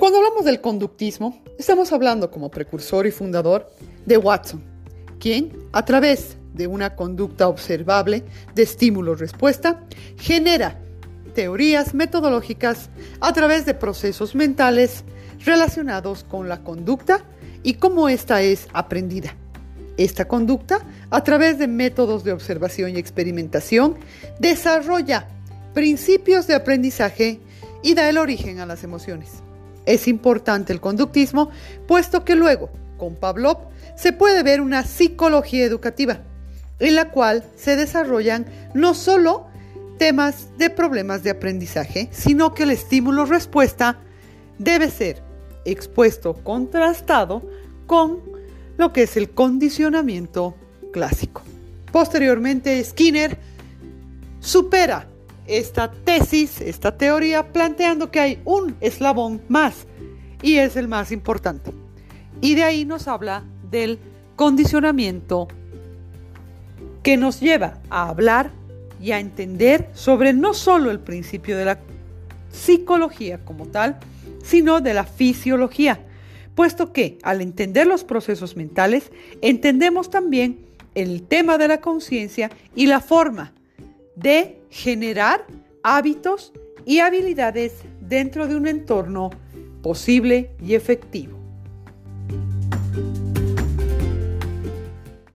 Cuando hablamos del conductismo, estamos hablando como precursor y fundador de Watson, quien, a través de una conducta observable de estímulo-respuesta, genera teorías metodológicas a través de procesos mentales relacionados con la conducta y cómo ésta es aprendida. Esta conducta, a través de métodos de observación y experimentación, desarrolla principios de aprendizaje y da el origen a las emociones. Es importante el conductismo, puesto que luego, con Pavlov, se puede ver una psicología educativa, en la cual se desarrollan no solo temas de problemas de aprendizaje, sino que el estímulo-respuesta debe ser expuesto, contrastado con lo que es el condicionamiento clásico. Posteriormente, Skinner supera esta tesis, esta teoría, planteando que hay un eslabón más y es el más importante. Y de ahí nos habla del condicionamiento que nos lleva a hablar y a entender sobre no solo el principio de la psicología como tal, sino de la fisiología, puesto que al entender los procesos mentales, entendemos también el tema de la conciencia y la forma de generar hábitos y habilidades dentro de un entorno posible y efectivo.